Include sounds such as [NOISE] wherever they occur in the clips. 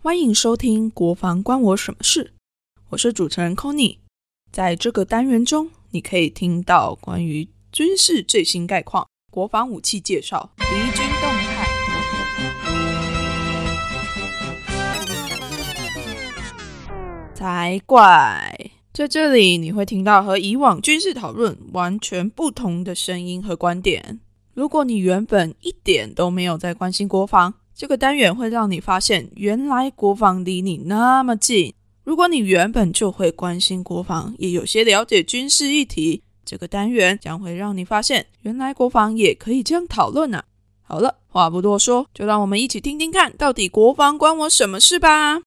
欢迎收听《国防关我什么事》，我是主持人 Conny 在这个单元中，你可以听到关于军事最新概况、国防武器介绍、敌军动态。才怪！在这里，你会听到和以往军事讨论完全不同的声音和观点。如果你原本一点都没有在关心国防，这个单元会让你发现，原来国防离你那么近。如果你原本就会关心国防，也有些了解军事议题，这个单元将会让你发现，原来国防也可以这样讨论啊！好了，话不多说，就让我们一起听听看，到底国防关我什么事吧。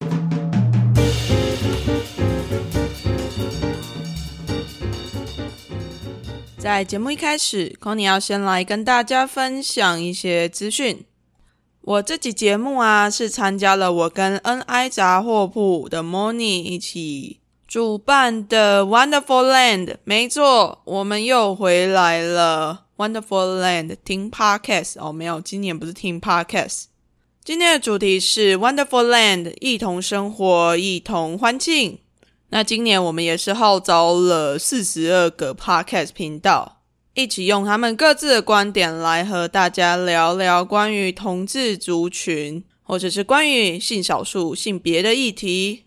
在节目一开始，Conny 要先来跟大家分享一些资讯。我这集节目啊，是参加了我跟 NI 杂货铺的 Morning 一起主办的 Wonderful Land。没错，我们又回来了 Wonderful Land 听 Podcast 哦，没有，今年不是听 Podcast。今天的主题是 Wonderful Land，一同生活，一同欢庆。那今年我们也是号召了四十二个 podcast 频道，一起用他们各自的观点来和大家聊聊关于同志族群，或者是关于性少数性别的议题。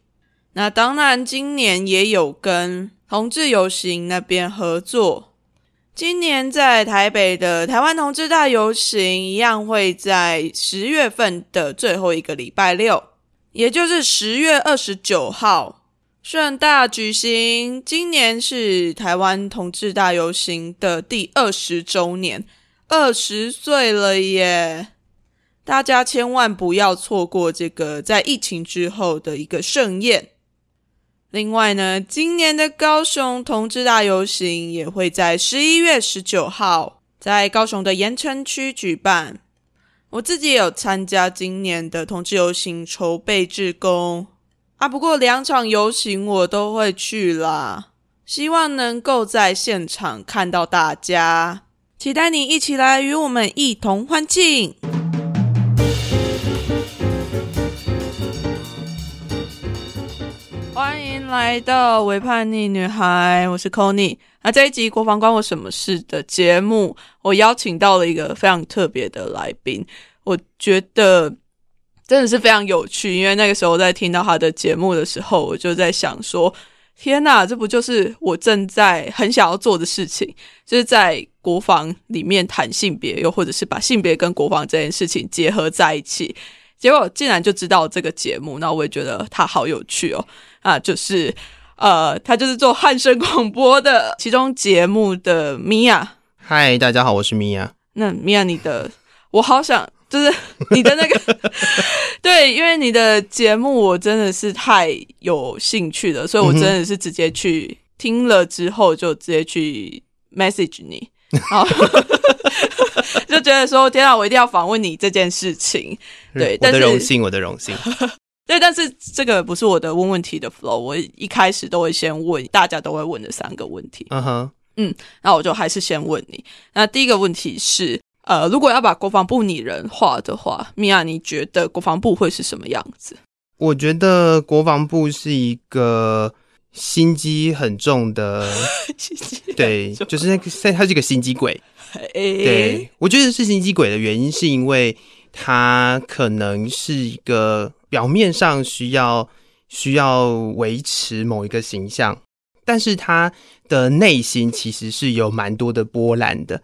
那当然，今年也有跟同志游行那边合作。今年在台北的台湾同志大游行，一样会在十月份的最后一个礼拜六，也就是十月二十九号。盛大举行，今年是台湾同志大游行的第二十周年，二十岁了耶！大家千万不要错过这个在疫情之后的一个盛宴。另外呢，今年的高雄同志大游行也会在十一月十九号在高雄的盐城区举办。我自己有参加今年的同志游行筹备志工。不过两场游行我都会去啦，希望能够在现场看到大家，期待你一起来与我们一同欢庆。欢迎来到《伪叛逆女孩》，我是 c o n y 那这一集《国防关我什么事》的节目，我邀请到了一个非常特别的来宾，我觉得。真的是非常有趣，因为那个时候在听到他的节目的时候，我就在想说：天哪，这不就是我正在很想要做的事情？就是在国防里面谈性别，又或者是把性别跟国防这件事情结合在一起。结果竟然就知道这个节目，那我也觉得他好有趣哦！啊，就是呃，他就是做汉声广播的其中节目的米娅。嗨，大家好，我是米娅。那米娅，你的我好想。就是你的那个，[LAUGHS] 对，因为你的节目我真的是太有兴趣了，所以我真的是直接去听了之后就直接去 message 你，[LAUGHS] 就觉得说天啊，我一定要访问你这件事情。对，我的荣幸，我的荣幸。[LAUGHS] 对，但是这个不是我的问问题的 flow，我一开始都会先问大家都会问的三个问题。嗯哼，嗯，那我就还是先问你。那第一个问题是。呃，如果要把国防部拟人化的话，米娅，你觉得国防部会是什么样子？我觉得国防部是一个心机很重的，[LAUGHS] 心机对，就是那个，他是一个心机鬼。[LAUGHS] 对，我觉得是心机鬼的原因，是因为他可能是一个表面上需要需要维持某一个形象，但是他的内心其实是有蛮多的波澜的。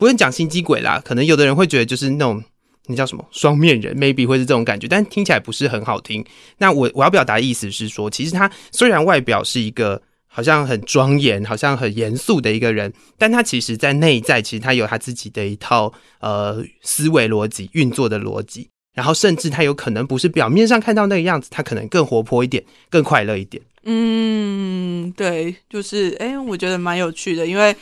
不用讲心机鬼啦，可能有的人会觉得就是那种那叫什么双面人，maybe 会是这种感觉，但听起来不是很好听。那我我要表达的意思是说，其实他虽然外表是一个好像很庄严、好像很严肃的一个人，但他其实在内在，其实他有他自己的一套呃思维逻辑、运作的逻辑，然后甚至他有可能不是表面上看到那个样子，他可能更活泼一点、更快乐一点。嗯，对，就是哎，我觉得蛮有趣的，因为。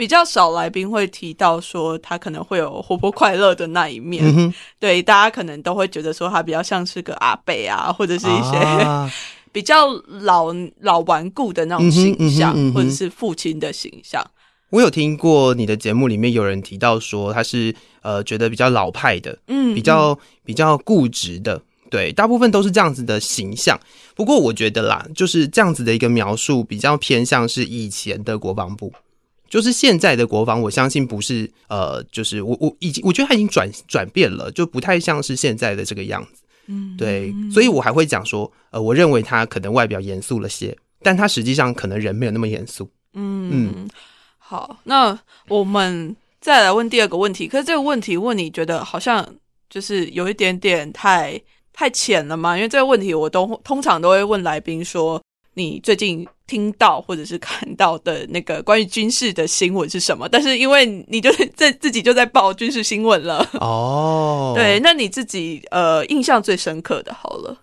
比较少来宾会提到说他可能会有活泼快乐的那一面，对大家可能都会觉得说他比较像是个阿贝啊，或者是一些 [LAUGHS] 比较老老顽固的那种形象，或者是父亲的形象。我有听过你的节目里面有人提到说他是呃觉得比较老派的，嗯，比较比较固执的。对，大部分都是这样子的形象。不过我觉得啦，就是这样子的一个描述比较偏向是以前的国防部，就是现在的国防，我相信不是呃，就是我我已经我觉得它已经转转变了，就不太像是现在的这个样子。嗯，对，所以我还会讲说，呃，我认为他可能外表严肃了些，但他实际上可能人没有那么严肃。嗯嗯，好，那我们再来问第二个问题。可是这个问题问你觉得好像就是有一点点太太浅了嘛？因为这个问题我都通常都会问来宾说，你最近听到或者是看到的那个关于军事的新闻是什么？但是因为你就是在自己就在报军事新闻了哦，[LAUGHS] 对，那你自己呃印象最深刻的好了。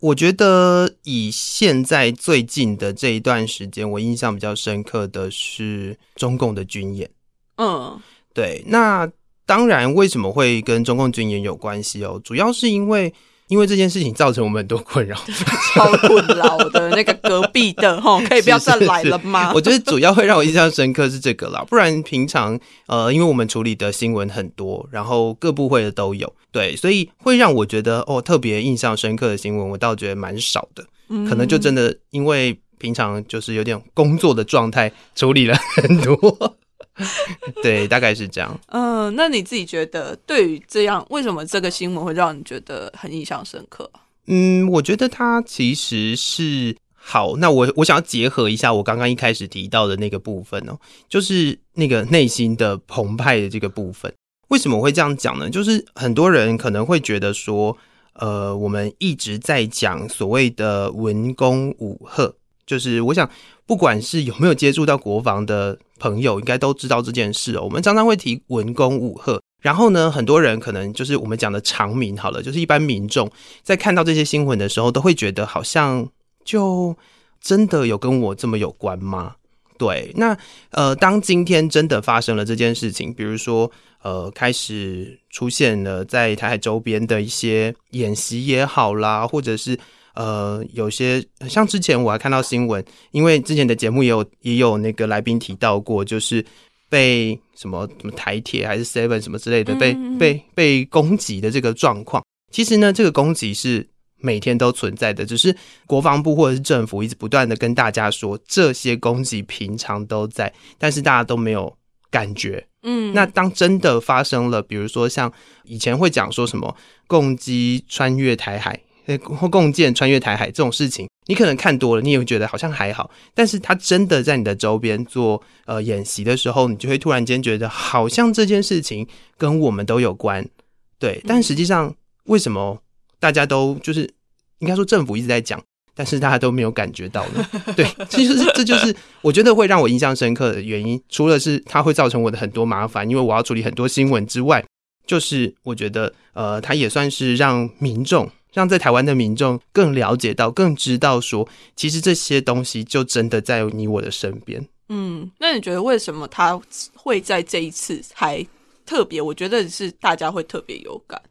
我觉得以现在最近的这一段时间，我印象比较深刻的是中共的军演。嗯，对。那当然，为什么会跟中共军演有关系哦？主要是因为。因为这件事情造成我们很多困扰，[LAUGHS] 超困扰的那个隔壁的哈，可以不要再来了吗？我觉得主要会让我印象深刻是这个啦，不然平常呃，因为我们处理的新闻很多，然后各部会的都有，对，所以会让我觉得哦，特别印象深刻的新闻，我倒觉得蛮少的，可能就真的因为平常就是有点工作的状态处理了很多。[LAUGHS] 对，大概是这样。嗯，那你自己觉得，对于这样，为什么这个新闻会让你觉得很印象深刻？嗯，我觉得它其实是好。那我我想要结合一下我刚刚一开始提到的那个部分哦，就是那个内心的澎湃的这个部分。为什么我会这样讲呢？就是很多人可能会觉得说，呃，我们一直在讲所谓的文攻武赫，就是我想，不管是有没有接触到国防的。朋友应该都知道这件事哦。我们常常会提文攻武赫，然后呢，很多人可能就是我们讲的常民好了，就是一般民众在看到这些新闻的时候，都会觉得好像就真的有跟我这么有关吗？对，那呃，当今天真的发生了这件事情，比如说呃，开始出现了在台海周边的一些演习也好啦，或者是。呃，有些像之前我还看到新闻，因为之前的节目也有也有那个来宾提到过，就是被什么什么台铁还是 Seven 什么之类的被被被攻击的这个状况。其实呢，这个攻击是每天都存在的，只是国防部或者是政府一直不断的跟大家说，这些攻击平常都在，但是大家都没有感觉。嗯，那当真的发生了，比如说像以前会讲说什么攻击穿越台海。或共建穿越台海这种事情，你可能看多了，你也会觉得好像还好。但是他真的在你的周边做呃演习的时候，你就会突然间觉得好像这件事情跟我们都有关。对，但实际上为什么大家都就是应该说政府一直在讲，但是大家都没有感觉到呢？对，其实这就是我觉得会让我印象深刻的原因。除了是它会造成我的很多麻烦，因为我要处理很多新闻之外，就是我觉得呃，它也算是让民众。让在台湾的民众更了解到、更知道说，其实这些东西就真的在你我的身边。嗯，那你觉得为什么他会在这一次还特别？我觉得是大家会特别有感。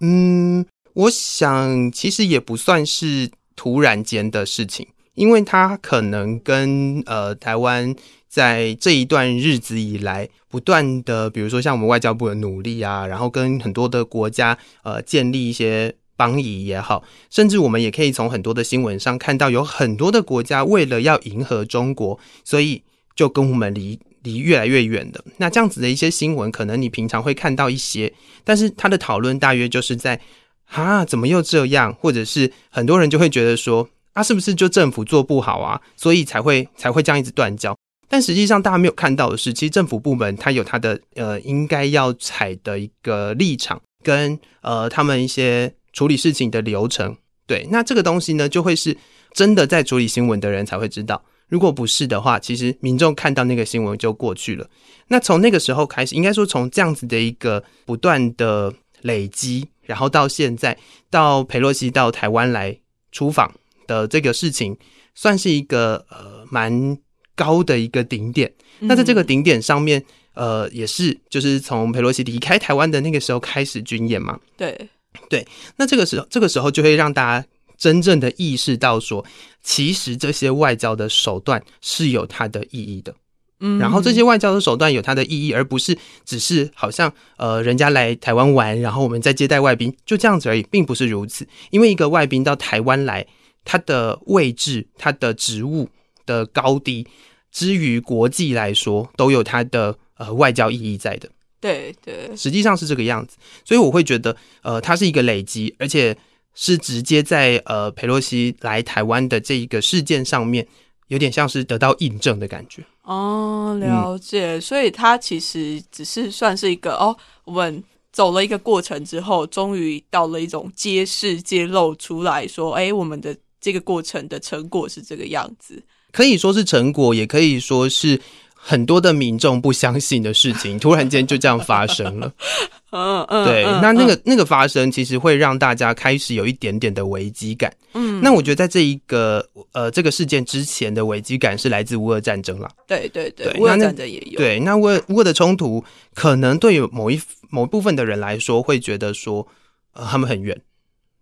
嗯，我想其实也不算是突然间的事情，因为他可能跟呃台湾在这一段日子以来不断的，比如说像我们外交部的努力啊，然后跟很多的国家呃建立一些。邦谊也好，甚至我们也可以从很多的新闻上看到，有很多的国家为了要迎合中国，所以就跟我们离离越来越远的。那这样子的一些新闻，可能你平常会看到一些，但是他的讨论大约就是在啊，怎么又这样？或者是很多人就会觉得说，啊，是不是就政府做不好啊？所以才会才会这样一直断交。但实际上，大家没有看到的是，其实政府部门它有它的呃应该要采的一个立场，跟呃他们一些。处理事情的流程，对，那这个东西呢，就会是真的在处理新闻的人才会知道。如果不是的话，其实民众看到那个新闻就过去了。那从那个时候开始，应该说从这样子的一个不断的累积，然后到现在到佩洛西到台湾来出访的这个事情，算是一个呃蛮高的一个顶点。那在这个顶点上面，呃，也是就是从佩洛西离开台湾的那个时候开始军演嘛？对。对，那这个时候，这个时候就会让大家真正的意识到，说其实这些外交的手段是有它的意义的。嗯，然后这些外交的手段有它的意义，而不是只是好像呃人家来台湾玩，然后我们再接待外宾，就这样子而已，并不是如此。因为一个外宾到台湾来，他的位置、他的职务的高低，之于国际来说，都有它的呃外交意义在的。对对，实际上是这个样子，所以我会觉得呃，它是一个累积，而且是直接在呃佩洛西来台湾的这一个事件上面。有点像是得到印证的感觉哦，了解。所以它其实只是算是一个哦，我们走了一个过程之后，终于到了一种揭示、揭露出来说，哎，我们的这个过程的成果是这个样子。可以说是成果，也可以说是。很多的民众不相信的事情，[LAUGHS] 突然间就这样发生了。[LAUGHS] 嗯嗯，对，那那个那个发生，其实会让大家开始有一点点的危机感。嗯，那我觉得在这一个呃这个事件之前的危机感是来自乌俄战争了。对对对，乌俄战争也有。对，那乌乌俄的冲突，可能对于某一某一部分的人来说，会觉得说呃他们很远。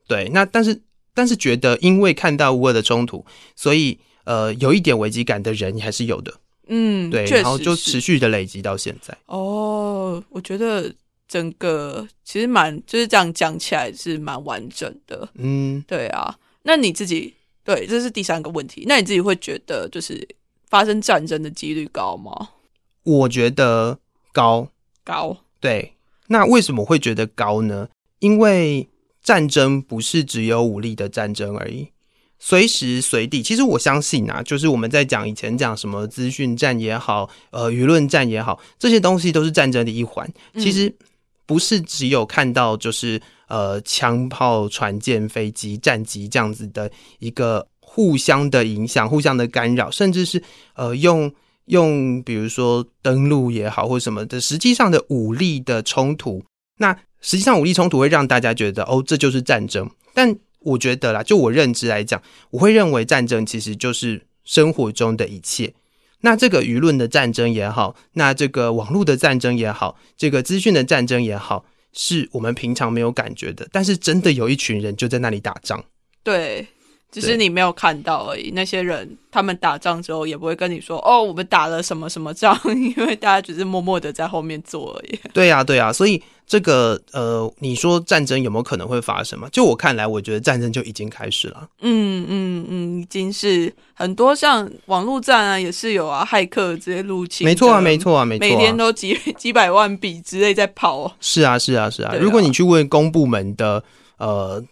对，那但是但是觉得因为看到乌俄的冲突，所以呃有一点危机感的人还是有的。嗯，对，然后就持续的累积到现在。哦，我觉得整个其实蛮就是这样讲起来是蛮完整的。嗯，对啊。那你自己对，这是第三个问题。那你自己会觉得就是发生战争的几率高吗？我觉得高高。对，那为什么会觉得高呢？因为战争不是只有武力的战争而已。随时随地，其实我相信啊，就是我们在讲以前讲什么资讯战也好，呃，舆论战也好，这些东西都是战争的一环。其实不是只有看到就是呃枪炮、船舰、飞机、战机这样子的一个互相的影响、互相的干扰，甚至是呃用用比如说登陆也好或什么的，实际上的武力的冲突，那实际上武力冲突会让大家觉得哦，这就是战争，但。我觉得啦，就我认知来讲，我会认为战争其实就是生活中的一切。那这个舆论的战争也好，那这个网络的战争也好，这个资讯的战争也好，是我们平常没有感觉的，但是真的有一群人就在那里打仗。对。只是你没有看到而已。那些人他们打仗之后也不会跟你说：“哦，我们打了什么什么仗。[LAUGHS] ”因为大家只是默默的在后面做而已。对呀，对呀。所以这个呃，你说战争有没有可能会发生嘛？就我看来，我觉得战争就已经开始了。嗯嗯嗯，已经是很多像网络战啊，也是有啊，骇客直接入侵。没错啊，没错啊，没错。每天都几 [LAUGHS] 几百万笔之类在跑。是啊，是啊，是啊。如果你去问公部门的呃。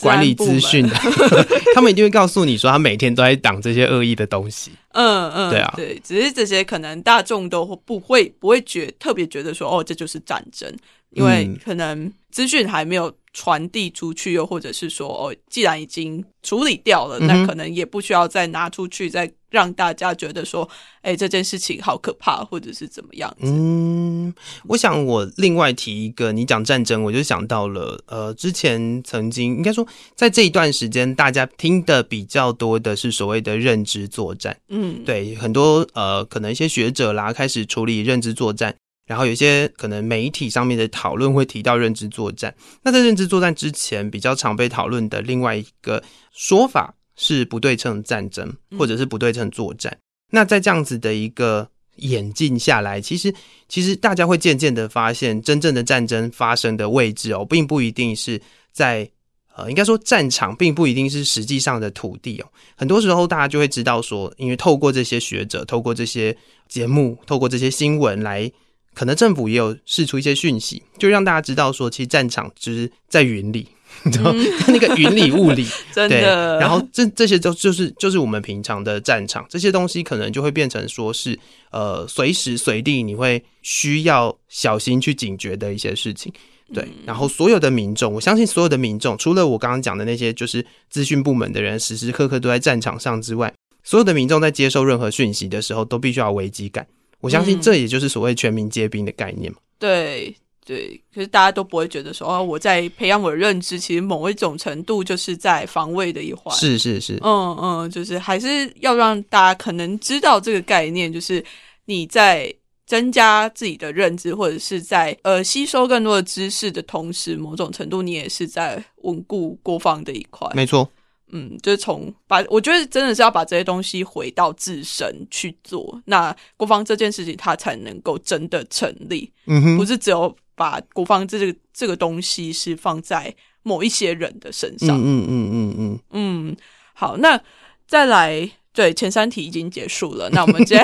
管理资讯的，[LAUGHS] 他们一定会告诉你说，他每天都在挡这些恶意的东西。嗯嗯，对啊，对，只是这些可能大众都不会不会觉特别觉得说，哦，这就是战争，因为可能资讯还没有。传递出去，又或者是说，哦，既然已经处理掉了，那可能也不需要再拿出去，再让大家觉得说，哎，这件事情好可怕，或者是怎么样？嗯，我想我另外提一个，你讲战争，我就想到了，呃，之前曾经应该说，在这一段时间，大家听的比较多的是所谓的认知作战。嗯，对，很多呃，可能一些学者啦，开始处理认知作战。然后有些可能媒体上面的讨论会提到认知作战。那在认知作战之前，比较常被讨论的另外一个说法是不对称战争，或者是不对称作战。那在这样子的一个演进下来，其实其实大家会渐渐的发现，真正的战争发生的位置哦，并不一定是在呃，应该说战场并不一定是实际上的土地哦。很多时候大家就会知道说，因为透过这些学者，透过这些节目，透过这些新闻来。可能政府也有释出一些讯息，就让大家知道说，其实战场就是在云里，[LAUGHS] 你知道 [LAUGHS] 那个云里雾里，[LAUGHS] 真的。然后这这些都就是就是我们平常的战场，这些东西可能就会变成说是呃随时随地你会需要小心去警觉的一些事情。对，然后所有的民众，我相信所有的民众，除了我刚刚讲的那些就是资讯部门的人，时时刻刻都在战场上之外，所有的民众在接受任何讯息的时候，都必须要危机感。我相信这也就是所谓全民皆兵的概念嘛。对对，可是大家都不会觉得说哦，我在培养我的认知，其实某一种程度就是在防卫的一环。是是是，嗯嗯，就是还是要让大家可能知道这个概念，就是你在增加自己的认知，或者是在呃吸收更多的知识的同时，某种程度你也是在稳固国防的一块。没错。嗯，就是从把我觉得真的是要把这些东西回到自身去做，那国防这件事情它才能够真的成立。嗯哼，不是只有把国防这个这个东西是放在某一些人的身上。嗯嗯嗯嗯嗯，好，那再来，对前三题已经结束了，那我们接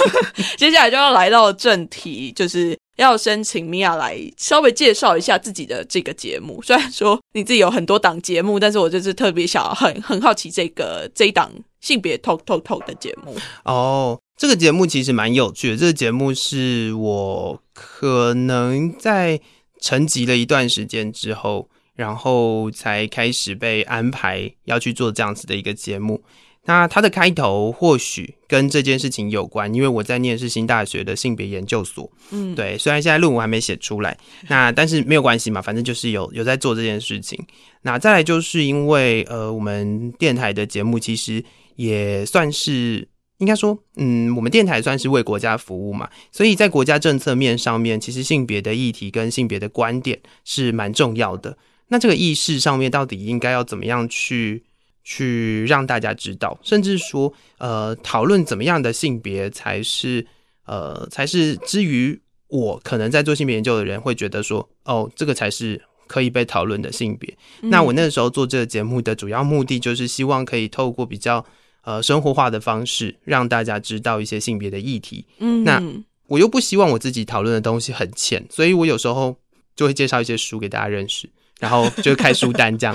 [LAUGHS] 接下来就要来到正题，就是要先请米娅来稍微介绍一下自己的这个节目。虽然说你自己有很多档节目，但是我就是特别想很很好奇这个这一档性别 talk talk talk 的节目。哦，这个节目其实蛮有趣的。这个节目是我可能在沉寂了一段时间之后，然后才开始被安排要去做这样子的一个节目。那它的开头或许跟这件事情有关，因为我在念是新大学的性别研究所。嗯，对，虽然现在论文还没写出来，[LAUGHS] 那但是没有关系嘛，反正就是有有在做这件事情。那再来就是因为呃，我们电台的节目其实也算是应该说，嗯，我们电台算是为国家服务嘛，所以在国家政策面上面，其实性别的议题跟性别的观点是蛮重要的。那这个意识上面到底应该要怎么样去？去让大家知道，甚至说，呃，讨论怎么样的性别才是，呃，才是之于我可能在做性别研究的人会觉得说，哦，这个才是可以被讨论的性别。那我那个时候做这个节目的主要目的，就是希望可以透过比较呃生活化的方式，让大家知道一些性别的议题。嗯，那我又不希望我自己讨论的东西很浅，所以我有时候就会介绍一些书给大家认识，然后就开书单这样。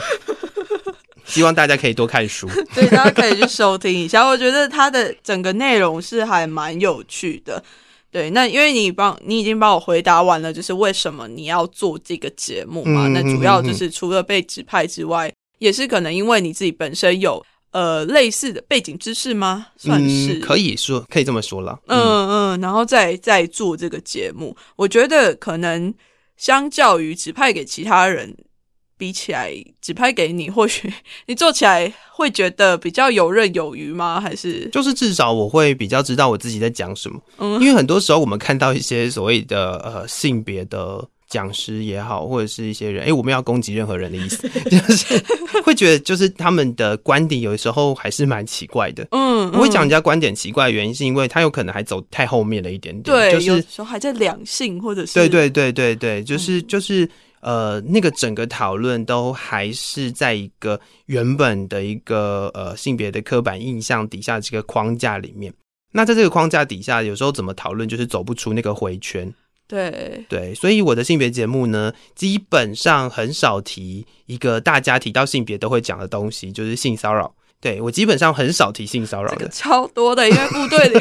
希望大家可以多看书，[LAUGHS] 对，大家可以去收听一下。我觉得它的整个内容是还蛮有趣的。对，那因为你帮你已经帮我回答完了，就是为什么你要做这个节目嘛？那主要就是除了被指派之外，也是可能因为你自己本身有呃类似的背景知识吗？算是可以说可以这么说了。嗯嗯，然后再再做这个节目，我觉得可能相较于指派给其他人。比起来指派给你，或许 [LAUGHS] 你做起来会觉得比较游刃有余吗？还是就是至少我会比较知道我自己在讲什么。嗯，因为很多时候我们看到一些所谓的呃性别的讲师也好，或者是一些人，哎，我们要攻击任何人的意思，[LAUGHS] 就是会觉得就是他们的观点有的时候还是蛮奇怪的。嗯，我会讲人家观点奇怪的原因，是因为他有可能还走太后面了一点点。对，有时候还在两性，或者是对对对对对，就是就是。呃，那个整个讨论都还是在一个原本的一个呃性别的刻板印象底下这个框架里面。那在这个框架底下，有时候怎么讨论就是走不出那个回圈。对对，所以我的性别节目呢，基本上很少提一个大家提到性别都会讲的东西，就是性骚扰。对我基本上很少提性骚扰的，超多的，因为部队里。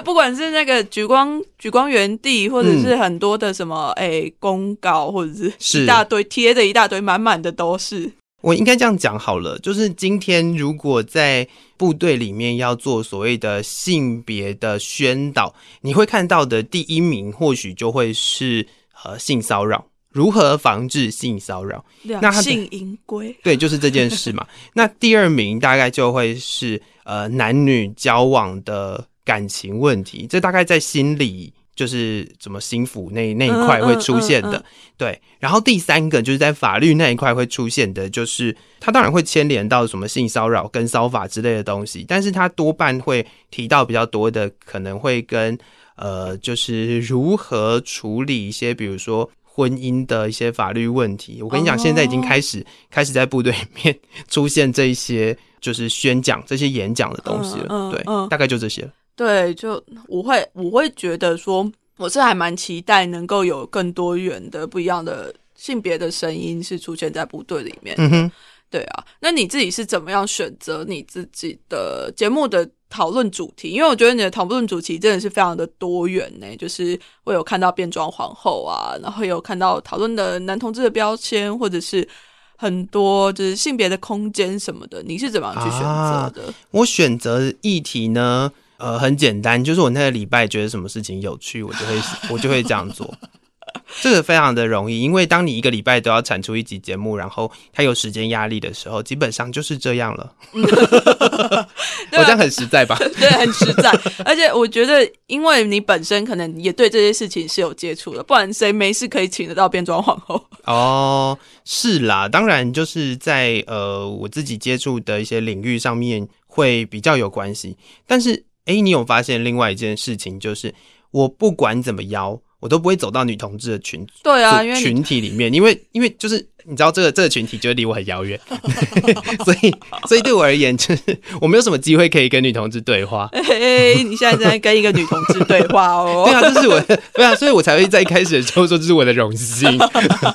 不，不管是那个举光举光原地，或者是很多的什么哎公告，或者是一大堆贴的一大堆，满满的都是。我应该这样讲好了，就是今天如果在部队里面要做所谓的性别的宣导，你会看到的第一名或许就会是呃性骚扰，如何防治性骚扰？那性淫规，对，就是这件事嘛。[LAUGHS] 那第二名大概就会是呃男女交往的。感情问题，这大概在心理就是怎么心腹那那一块会出现的，对。然后第三个就是在法律那一块会出现的，就是它当然会牵连到什么性骚扰跟骚法之类的东西，但是它多半会提到比较多的，可能会跟呃，就是如何处理一些，比如说婚姻的一些法律问题。我跟你讲，现在已经开始开始在部队里面出现这些，就是宣讲这些演讲的东西了，对，大概就这些。对，就我会我会觉得说，我是还蛮期待能够有更多元的不一样的性别的声音是出现在部队里面。嗯哼，对啊，那你自己是怎么样选择你自己的节目的讨论主题？因为我觉得你的讨论主题真的是非常的多元呢。就是我有看到变装皇后啊，然后有看到讨论的男同志的标签，或者是很多就是性别的空间什么的。你是怎么样去选择的？我选择议题呢？呃，很简单，就是我那个礼拜觉得什么事情有趣，我就会我就会这样做。[LAUGHS] 这个非常的容易，因为当你一个礼拜都要产出一集节目，然后他有时间压力的时候，基本上就是这样了。[LAUGHS] 我这样很实在吧？[LAUGHS] 对，很实在。而且我觉得，因为你本身可能也对这些事情是有接触的，不然谁没事可以请得到变装皇后？哦，是啦，当然就是在呃我自己接触的一些领域上面会比较有关系。但是，哎，你有发现另外一件事情，就是我不管怎么邀。我都不会走到女同志的群对啊，因为群体里面，因为因为就是你知道这个这个群体就离我很遥远，[LAUGHS] 所以所以对我而言，就是我没有什么机会可以跟女同志对话。哎，你现在正在跟一个女同志对话哦？[LAUGHS] 对啊，这是我对啊，所以我才会在一开始的时候说这是我的荣幸。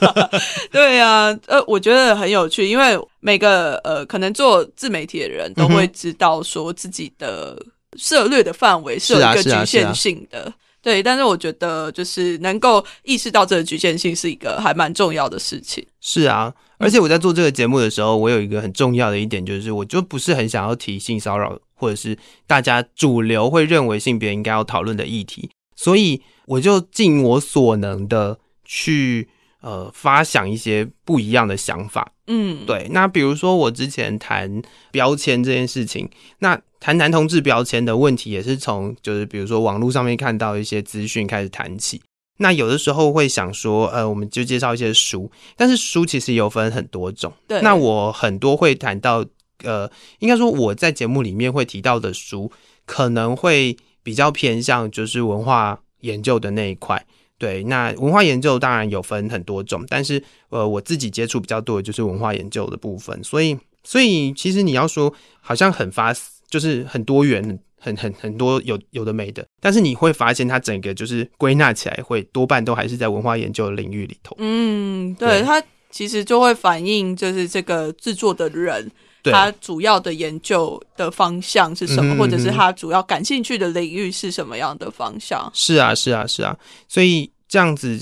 [LAUGHS] 对啊，呃，我觉得很有趣，因为每个呃可能做自媒体的人都会知道说自己的涉略的范围是有一个局限性的。对，但是我觉得就是能够意识到这个局限性是一个还蛮重要的事情。是啊，而且我在做这个节目的时候，我有一个很重要的一点，就是我就不是很想要提性骚扰，或者是大家主流会认为性别应该要讨论的议题，所以我就尽我所能的去呃发想一些不一样的想法。嗯，对。那比如说我之前谈标签这件事情，那。谈男同志标签的问题，也是从就是比如说网络上面看到一些资讯开始谈起。那有的时候会想说，呃，我们就介绍一些书，但是书其实有分很多种。对。那我很多会谈到，呃，应该说我在节目里面会提到的书，可能会比较偏向就是文化研究的那一块。对。那文化研究当然有分很多种，但是呃，我自己接触比较多的就是文化研究的部分。所以，所以其实你要说好像很发。就是很多元，很很很多有有的没的，但是你会发现它整个就是归纳起来，会多半都还是在文化研究的领域里头。嗯，对，它其实就会反映就是这个制作的人，他主要的研究的方向是什么，或者是他主要感兴趣的领域是什么样的方向。是啊，是啊，是啊，所以这样子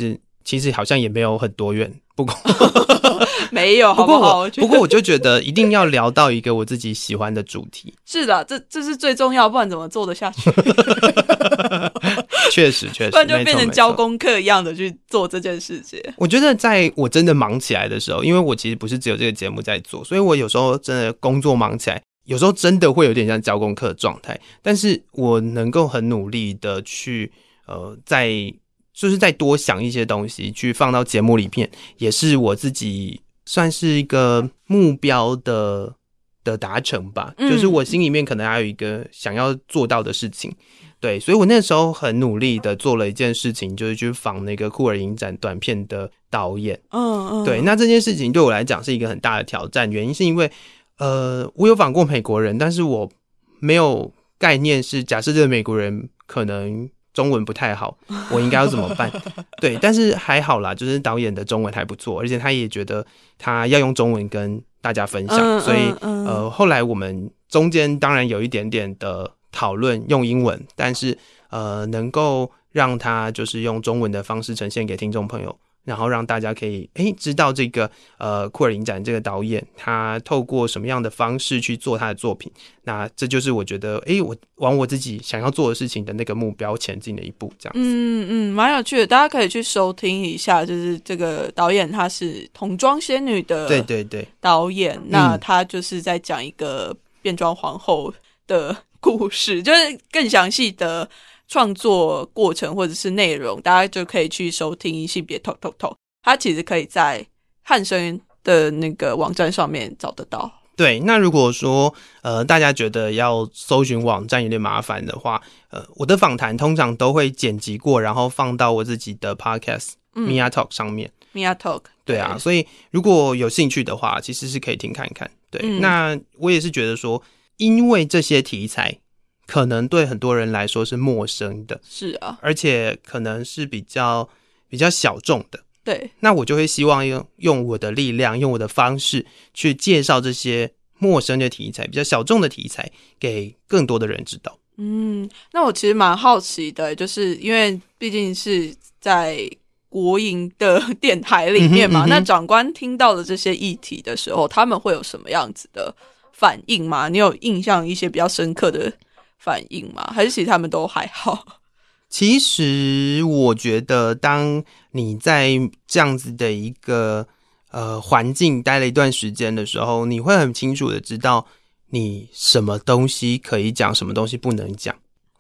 其实好像也没有很多元。不过 [LAUGHS] 没有，[LAUGHS] 不过我不过我就觉得一定要聊到一个我自己喜欢的主题。是的，这这是最重要，不然怎么做得下去？[LAUGHS] 确实，确实，不然就变成交功课一样的去做这件事情。我觉得在我真的忙起来的时候，因为我其实不是只有这个节目在做，所以我有时候真的工作忙起来，有时候真的会有点像交功课的状态。但是我能够很努力的去呃在。就是再多想一些东西去放到节目里面，也是我自己算是一个目标的的达成吧。就是我心里面可能还有一个想要做到的事情，对，所以我那时候很努力的做了一件事情，就是去访那个酷儿影展短片的导演。嗯嗯，对，那这件事情对我来讲是一个很大的挑战，原因是因为呃，我有访过美国人，但是我没有概念是假设这个美国人可能。中文不太好，我应该要怎么办？[LAUGHS] 对，但是还好啦，就是导演的中文还不错，而且他也觉得他要用中文跟大家分享，所以呃，后来我们中间当然有一点点的讨论用英文，但是呃，能够让他就是用中文的方式呈现给听众朋友。然后让大家可以诶知道这个呃库尔影展这个导演他透过什么样的方式去做他的作品，那这就是我觉得诶我往我自己想要做的事情的那个目标前进的一步，这样。嗯嗯，蛮有趣的，大家可以去收听一下，就是这个导演他是童装仙女的，对对对，导演，那他就是在讲一个变装皇后的故事，就是更详细的。创作过程或者是内容，大家就可以去收听性别透透透。它其实可以在汉声的那个网站上面找得到。对，那如果说呃大家觉得要搜寻网站有点麻烦的话，呃，我的访谈通常都会剪辑过，然后放到我自己的 podcast Mia Talk 上面。Mia Talk，对啊，所以如果有兴趣的话，其实是可以听看一看。对，那我也是觉得说，因为这些题材。可能对很多人来说是陌生的，是啊，而且可能是比较比较小众的。对，那我就会希望用用我的力量，用我的方式去介绍这些陌生的题材、比较小众的题材，给更多的人知道。嗯，那我其实蛮好奇的，就是因为毕竟是在国营的电台里面嘛，那长官听到了这些议题的时候，他们会有什么样子的反应吗？你有印象一些比较深刻的？反应吗？还是其实他们都还好？[LAUGHS] 其实我觉得，当你在这样子的一个呃环境待了一段时间的时候，你会很清楚的知道你什么东西可以讲，什么东西不能讲。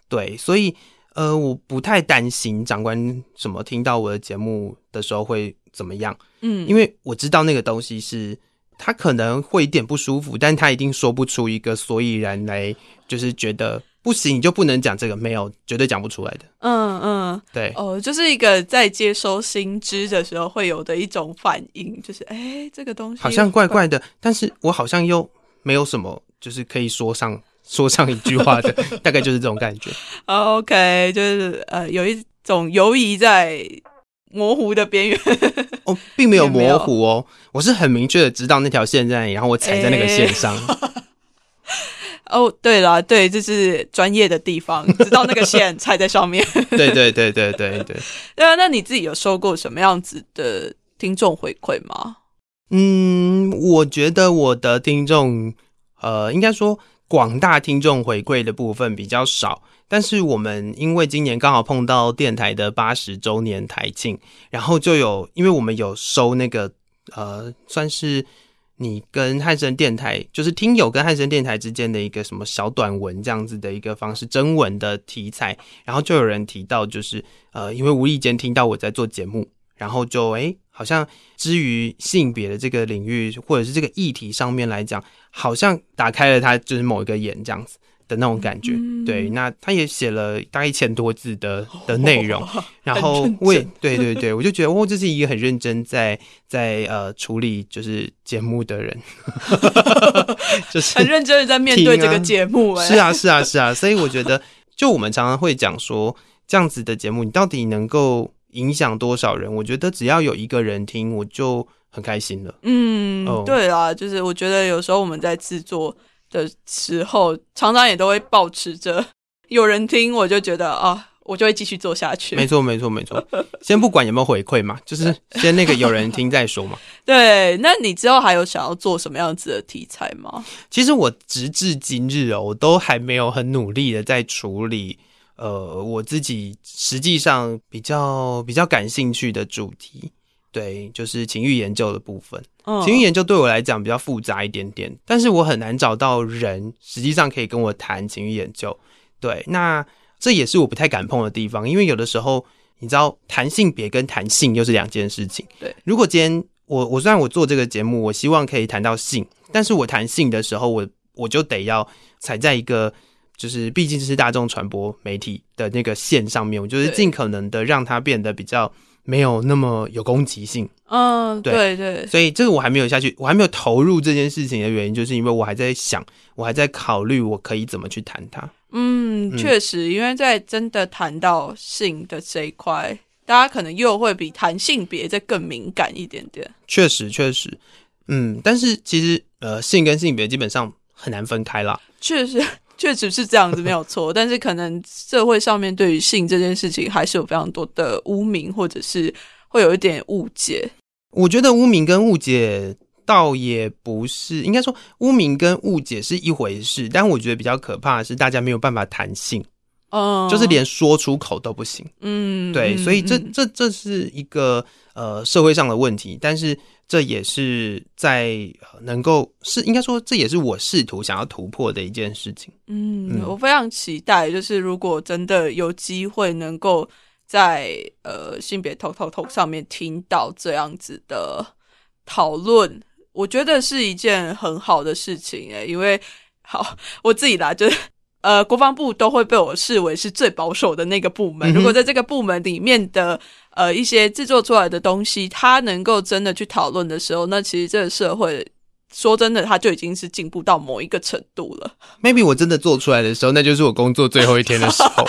对，所以呃，我不太担心长官什么听到我的节目的时候会怎么样。嗯，因为我知道那个东西是他可能会一点不舒服，但他一定说不出一个所以然来，就是觉得。不行，你就不能讲这个，没有绝对讲不出来的。嗯嗯，对哦，就是一个在接收新知的时候会有的一种反应，就是哎，这个东西好像怪怪的，但是我好像又没有什么，就是可以说上 [LAUGHS] 说上一句话的，[LAUGHS] 大概就是这种感觉。OK，就是呃，有一种游移在模糊的边缘。哦，并没有模糊哦，我是很明确的知道那条线在然后我踩在那个线上。[LAUGHS] 哦，对了，对，这是专业的地方，[LAUGHS] 知道那个线踩在上面。对对对对对对。[LAUGHS] 对啊，那你自己有收过什么样子的听众回馈吗？嗯，我觉得我的听众，呃，应该说广大听众回馈的部分比较少，但是我们因为今年刚好碰到电台的八十周年台庆，然后就有，因为我们有收那个，呃，算是。你跟汉森电台，就是听友跟汉森电台之间的一个什么小短文这样子的一个方式，征文的题材，然后就有人提到，就是呃，因为无意间听到我在做节目，然后就诶，好像之于性别的这个领域或者是这个议题上面来讲，好像打开了他就是某一个眼这样子。的那种感觉，对，那他也写了大概一千多字的的内容，[LAUGHS] 然后我也对对对，我就觉得哦，这是一个很认真在在呃处理就是节目的人，[LAUGHS] 就是很认真的在面对这个节目，是啊是啊是啊，所以我觉得，就我们常常会讲说，这样子的节目，你到底能够影响多少人？我觉得只要有一个人听，我就很开心了。嗯，对啊，就是我觉得有时候我们在制作。的时候，常常也都会保持着有人听，我就觉得啊，我就会继续做下去。没错，没错，没错。先不管有没有回馈嘛，就是先那个有人听再说嘛。[LAUGHS] 对，那你之后还有想要做什么样子的题材吗？其实我直至今日哦，我都还没有很努力的在处理呃我自己实际上比较比较感兴趣的主题。对，就是情欲研究的部分。情欲研究对我来讲比较复杂一点点，但是我很难找到人实际上可以跟我谈情欲研究。对，那这也是我不太敢碰的地方，因为有的时候你知道，谈性别跟谈性又是两件事情。对，如果今天我我虽然我做这个节目，我希望可以谈到性，但是我谈性的时候，我我就得要踩在一个就是毕竟是大众传播媒体的那个线上面，我就是尽可能的让它变得比较。没有那么有攻击性，嗯，对对，所以这个我还没有下去，我还没有投入这件事情的原因，就是因为我还在想，我还在考虑我可以怎么去谈它。嗯，确实，因为在真的谈到性的这一块，大家可能又会比谈性别再更敏感一点点。确实，确实，嗯，但是其实呃，性跟性别基本上很难分开啦。确实。确实是这样子，没有错。但是可能社会上面对于性这件事情，还是有非常多的污名，或者是会有一点误解。我觉得污名跟误解倒也不是，应该说污名跟误解是一回事。但我觉得比较可怕的是，大家没有办法谈性，嗯，就是连说出口都不行。嗯，对，所以这这这是一个呃社会上的问题，但是。这也是在能够是应该说，这也是我试图想要突破的一件事情。嗯，我非常期待，就是如果真的有机会能够在呃性别头头头上面听到这样子的讨论，我觉得是一件很好的事情诶。因为好，我自己啦，就是呃，国防部都会被我视为是最保守的那个部门。如果在这个部门里面的。呃，一些制作出来的东西，它能够真的去讨论的时候，那其实这个社会说真的，它就已经是进步到某一个程度了。Maybe 我真的做出来的时候，那就是我工作最后一天的时候。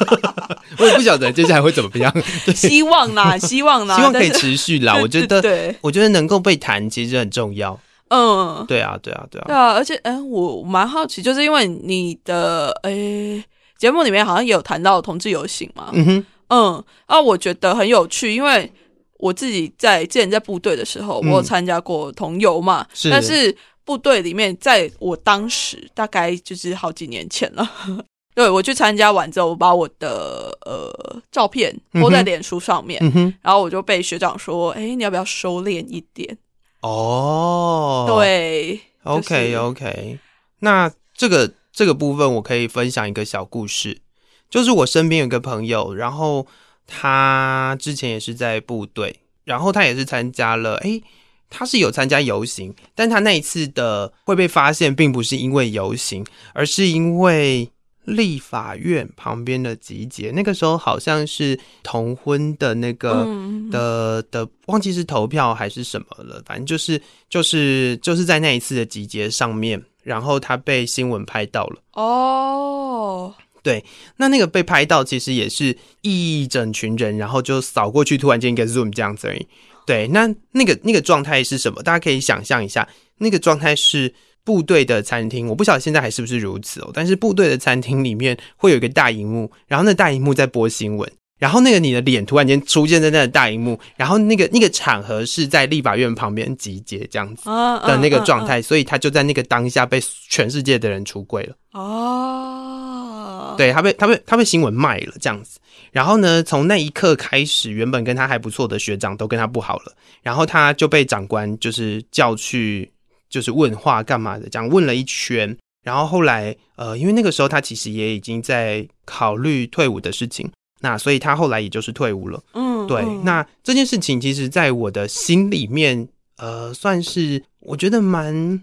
[LAUGHS] 我也不晓得接下来会怎么样。希望啦，希望啦，希望可以持续啦。[LAUGHS] 我觉得，对，我觉得能够被谈其实很重要。嗯，对啊，对啊，对啊，对啊。而且，嗯，我蛮好奇，就是因为你的诶节目里面好像也有谈到同志游行嘛。嗯哼。嗯，啊，我觉得很有趣，因为我自己在之前在部队的时候，我有参加过同游嘛。是。但是部队里面，在我当时大概就是好几年前了，[LAUGHS] 对我去参加完之后，我把我的呃照片播在脸书上面，然后我就被学长说：“哎，你要不要收敛一点？”哦，对，OK OK，那这个这个部分我可以分享一个小故事，就是我身边有个朋友，然后他之前也是在部队，然后他也是参加了，哎。他是有参加游行，但他那一次的会被发现，并不是因为游行，而是因为立法院旁边的集结。那个时候好像是同婚的那个的的，忘记是投票还是什么了，反正就是就是就是在那一次的集结上面，然后他被新闻拍到了。哦，对，那那个被拍到其实也是一整群人，然后就扫过去，突然间一个 zoom 这样子而已。对，那那个那个状态是什么？大家可以想象一下，那个状态是部队的餐厅。我不晓得现在还是不是如此哦。但是部队的餐厅里面会有一个大荧幕，然后那大荧幕在播新闻，然后那个你的脸突然间出现在那个大荧幕，然后那个那个场合是在立法院旁边集结这样子的那个状态，所以他就在那个当下被全世界的人出柜了。哦，对他被他被他被新闻卖了这样子。然后呢？从那一刻开始，原本跟他还不错的学长都跟他不好了。然后他就被长官就是叫去，就是问话干嘛的，这样问了一圈。然后后来，呃，因为那个时候他其实也已经在考虑退伍的事情，那所以他后来也就是退伍了。嗯，对。那这件事情其实，在我的心里面，呃，算是我觉得蛮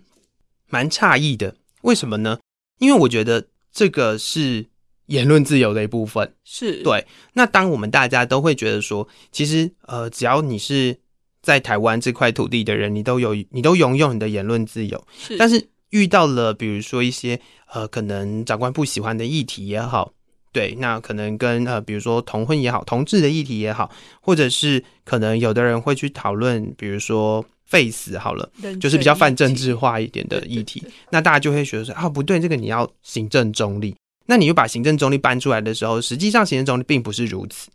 蛮诧异的。为什么呢？因为我觉得这个是。言论自由的一部分是对。那当我们大家都会觉得说，其实呃，只要你是在台湾这块土地的人，你都有你都拥有你的言论自由。是。但是遇到了比如说一些呃，可能长官不喜欢的议题也好，对，那可能跟呃，比如说同婚也好，同志的议题也好，或者是可能有的人会去讨论，比如说 face 好了，就是比较泛政治化一点的议题，那大家就会觉得说啊，不对，这个你要行政中立。那你又把行政中立搬出来的时候，实际上行政中立并不是如此。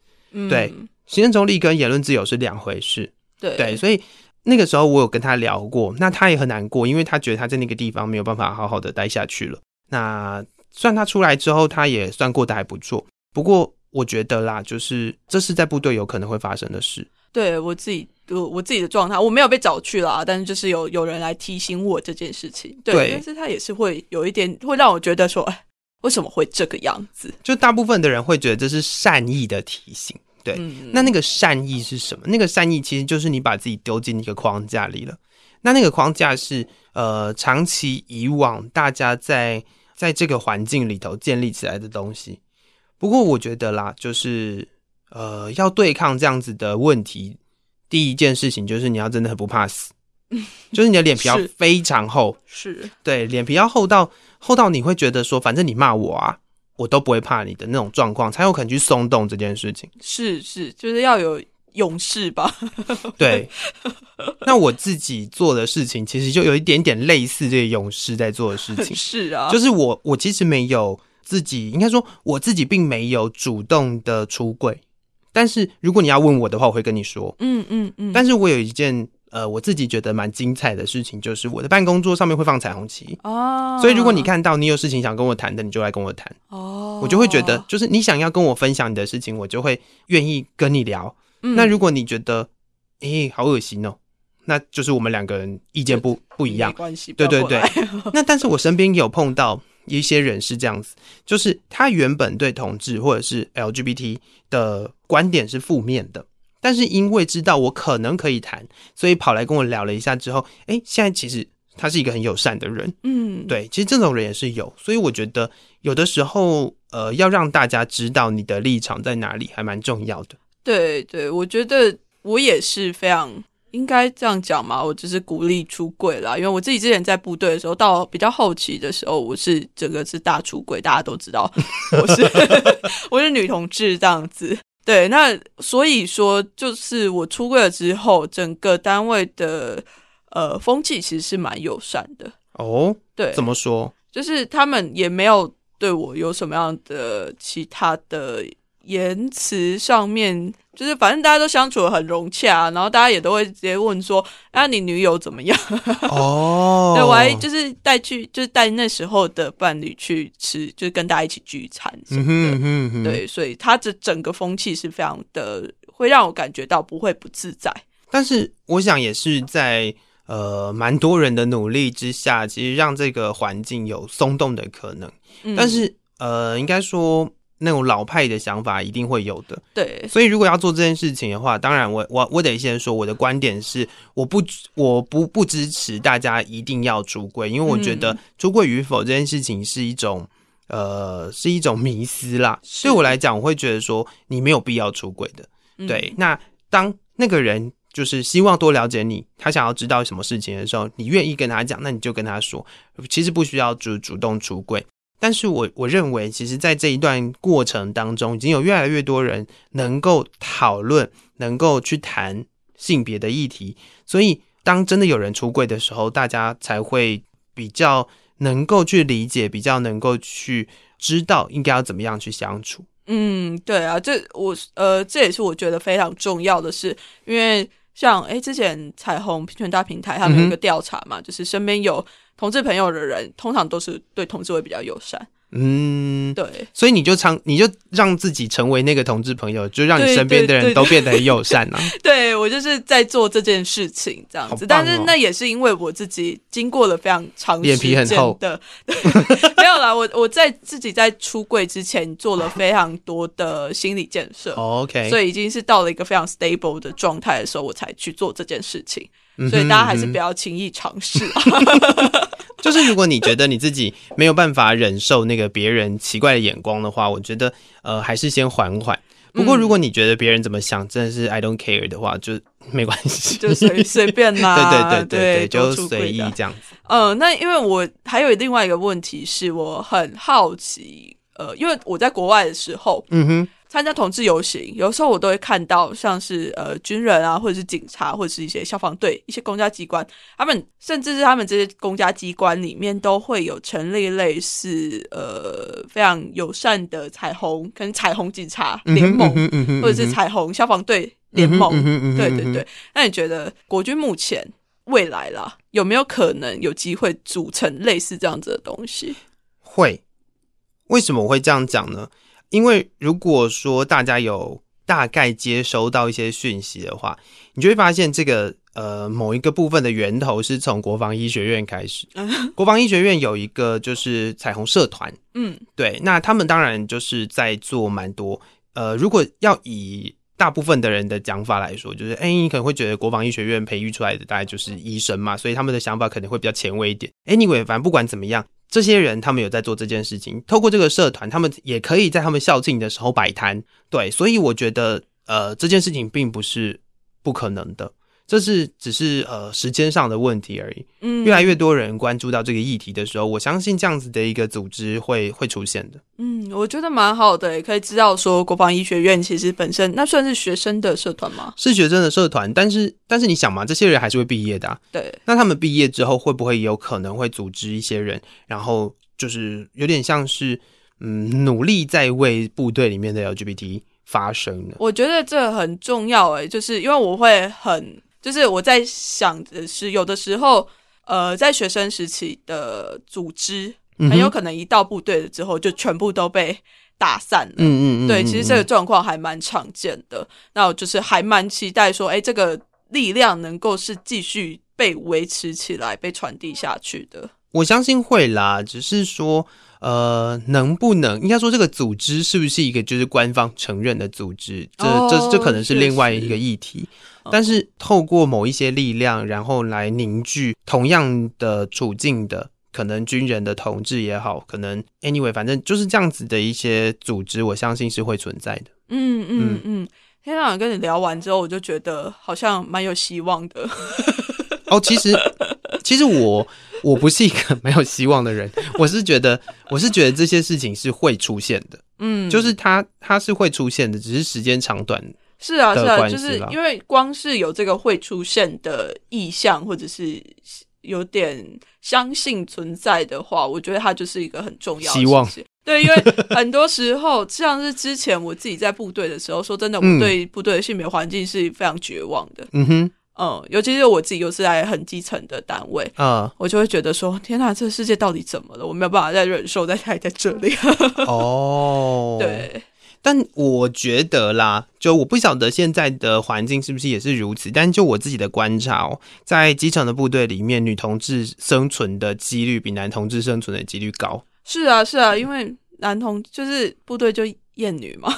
对，行政中立跟言论自由是两回事。对对，所以那个时候我有跟他聊过，那他也很难过，因为他觉得他在那个地方没有办法好好的待下去了。那算他出来之后，他也算过得还不错。不过我觉得啦，就是这是在部队有可能会发生的事。对我自己，我我自己的状态，我没有被找去啦，但是就是有有人来提醒我这件事情。对，但是他也是会有一点会让我觉得说，哎。为什么会这个样子？就大部分的人会觉得这是善意的提醒，对。那那个善意是什么？那个善意其实就是你把自己丢进一个框架里了。那那个框架是呃，长期以往大家在在这个环境里头建立起来的东西。不过我觉得啦，就是呃，要对抗这样子的问题，第一件事情就是你要真的很不怕死，[LAUGHS] 就是你的脸皮要非常厚，是对，脸皮要厚到。厚到你会觉得说，反正你骂我啊，我都不会怕你的那种状况，才有可能去松动这件事情。是是，就是要有勇士吧？[LAUGHS] 对。那我自己做的事情，其实就有一点点类似这个勇士在做的事情。[LAUGHS] 是啊，就是我我其实没有自己，应该说我自己并没有主动的出柜。但是如果你要问我的话，我会跟你说，嗯嗯嗯。但是我有一件。呃，我自己觉得蛮精彩的事情，就是我的办公桌上面会放彩虹旗哦。所以如果你看到你有事情想跟我谈的，你就来跟我谈哦。我就会觉得，就是你想要跟我分享你的事情，我就会愿意跟你聊。那如果你觉得，诶，好恶心哦，那就是我们两个人意见不不一样，关系。对对对。那但是我身边有碰到一些人是这样子，就是他原本对同志或者是 LGBT 的观点是负面的。但是因为知道我可能可以谈，所以跑来跟我聊了一下之后，哎，现在其实他是一个很友善的人，嗯，对，其实这种人也是有，所以我觉得有的时候，呃，要让大家知道你的立场在哪里，还蛮重要的。对对，我觉得我也是非常应该这样讲嘛，我只是鼓励出柜啦，因为我自己之前在部队的时候，到比较后期的时候，我是整个是大出柜，大家都知道我是 [LAUGHS] 我是女同志这样子。对，那所以说，就是我出柜了之后，整个单位的呃风气其实是蛮友善的哦。对，怎么说？就是他们也没有对我有什么样的其他的言辞上面，就是反正大家都相处的很融洽，然后大家也都会直接问说：“啊，你女友怎么样？”哦，[LAUGHS] 对我还就是带去，就是带那时候的伴侣去吃，就是跟大家一起聚餐什么的。对，所以他的整个风气是非常的，会让我感觉到不会不自在。但是我想也是在呃蛮多人的努力之下，其实让这个环境有松动的可能。但是呃，应该说那种老派的想法一定会有的。对，所以如果要做这件事情的话，当然我我我得先说我的观点是，我不我不不支持大家一定要出柜，因为我觉得出柜与否这件事情是一种呃是一种迷思啦。对我来讲，我会觉得说你没有必要出柜的。对，那当那个人。就是希望多了解你，他想要知道什么事情的时候，你愿意跟他讲，那你就跟他说。其实不需要主主动出柜，但是我我认为，其实，在这一段过程当中，已经有越来越多人能够讨论，能够去谈性别的议题。所以，当真的有人出柜的时候，大家才会比较能够去理解，比较能够去知道应该要怎么样去相处。嗯，对啊，这我呃，这也是我觉得非常重要的是，因为。像哎，之前彩虹平权大平台他们有一个调查嘛，就是身边有同志朋友的人，通常都是对同志会比较友善。嗯，对，所以你就常你就让自己成为那个同志朋友，就让你身边的人都变得很友善啊。[LAUGHS] 对我就是在做这件事情这样子，但是那也是因为我自己经过了非常长脸皮很厚。的，[LAUGHS] 没有啦，我我在自己在出柜之前做了非常多的心理建设，OK，所以已经是到了一个非常 stable 的状态的时候，我才去做这件事情。所以大家还是不要轻易尝试。[LAUGHS] 就是如果你觉得你自己没有办法忍受那个别人奇怪的眼光的话，我觉得呃还是先缓缓。不过如果你觉得别人怎么想真的是 I don't care 的话，就没关系，就随随便啦。[LAUGHS] 对对对对对，就随意这样子。呃，那因为我还有另外一个问题是我很好奇，呃，因为我在国外的时候，嗯哼。参加同志游行，有时候我都会看到，像是呃军人啊，或者是警察，或者是一些消防队、一些公家机关，他们甚至是他们这些公家机关里面都会有成立类似呃非常友善的彩虹，可能彩虹警察联盟，或者是彩虹消防队联盟。对对对。那你觉得国军目前未来啦，有没有可能有机会组成类似这样子的东西？会。为什么我会这样讲呢？因为如果说大家有大概接收到一些讯息的话，你就会发现这个呃某一个部分的源头是从国防医学院开始。国防医学院有一个就是彩虹社团，[LAUGHS] 嗯，对，那他们当然就是在做蛮多。呃，如果要以大部分的人的讲法来说，就是哎，你可能会觉得国防医学院培育出来的大概就是医生嘛，所以他们的想法可能会比较前卫一点。Anyway，反正不管怎么样。这些人他们有在做这件事情，透过这个社团，他们也可以在他们校庆的时候摆摊。对，所以我觉得，呃，这件事情并不是不可能的。这是只是呃时间上的问题而已。嗯，越来越多人关注到这个议题的时候，我相信这样子的一个组织会会出现的。嗯，我觉得蛮好的，也可以知道说国防医学院其实本身那算是学生的社团吗？是学生的社团，但是但是你想嘛，这些人还是会毕业的。对，那他们毕业之后会不会有可能会组织一些人，然后就是有点像是嗯努力在为部队里面的 LGBT 发声呢？我觉得这很重要哎，就是因为我会很。就是我在想的是，有的时候，呃，在学生时期的组织，很有可能一到部队了之后，就全部都被打散了。嗯嗯嗯。对，其实这个状况还蛮常见的。那我就是还蛮期待说，哎，这个力量能够是继续被维持起来、被传递下去的。我相信会啦，只是说，呃，能不能应该说这个组织是不是一个就是官方承认的组织？这这这可能是另外一个议题。但是透过某一些力量，然后来凝聚同样的处境的可能军人的同志也好，可能 anyway，反正就是这样子的一些组织，我相信是会存在的。嗯嗯嗯，天长跟你聊完之后，我就觉得好像蛮有希望的。哦，其实其实我我不是一个没有希望的人，[LAUGHS] 我是觉得我是觉得这些事情是会出现的。嗯，就是它它是会出现的，只是时间长短。是啊，是啊，就是因为光是有这个会出现的意向，或者是有点相信存在的话，我觉得它就是一个很重要的希望。对，因为很多时候像是之前我自己在部队的时候，说真的，我对部队的性别环境是非常绝望的。嗯哼，嗯，尤其是我自己又是在很基层的单位啊，我就会觉得说，天哪，这个世界到底怎么了？我没有办法再忍受再待在这里。[LAUGHS] 哦，对。但我觉得啦，就我不晓得现在的环境是不是也是如此。但就我自己的观察哦，在基层的部队里面，女同志生存的几率比男同志生存的几率高。是啊，是啊，因为男同就是部队就厌女嘛，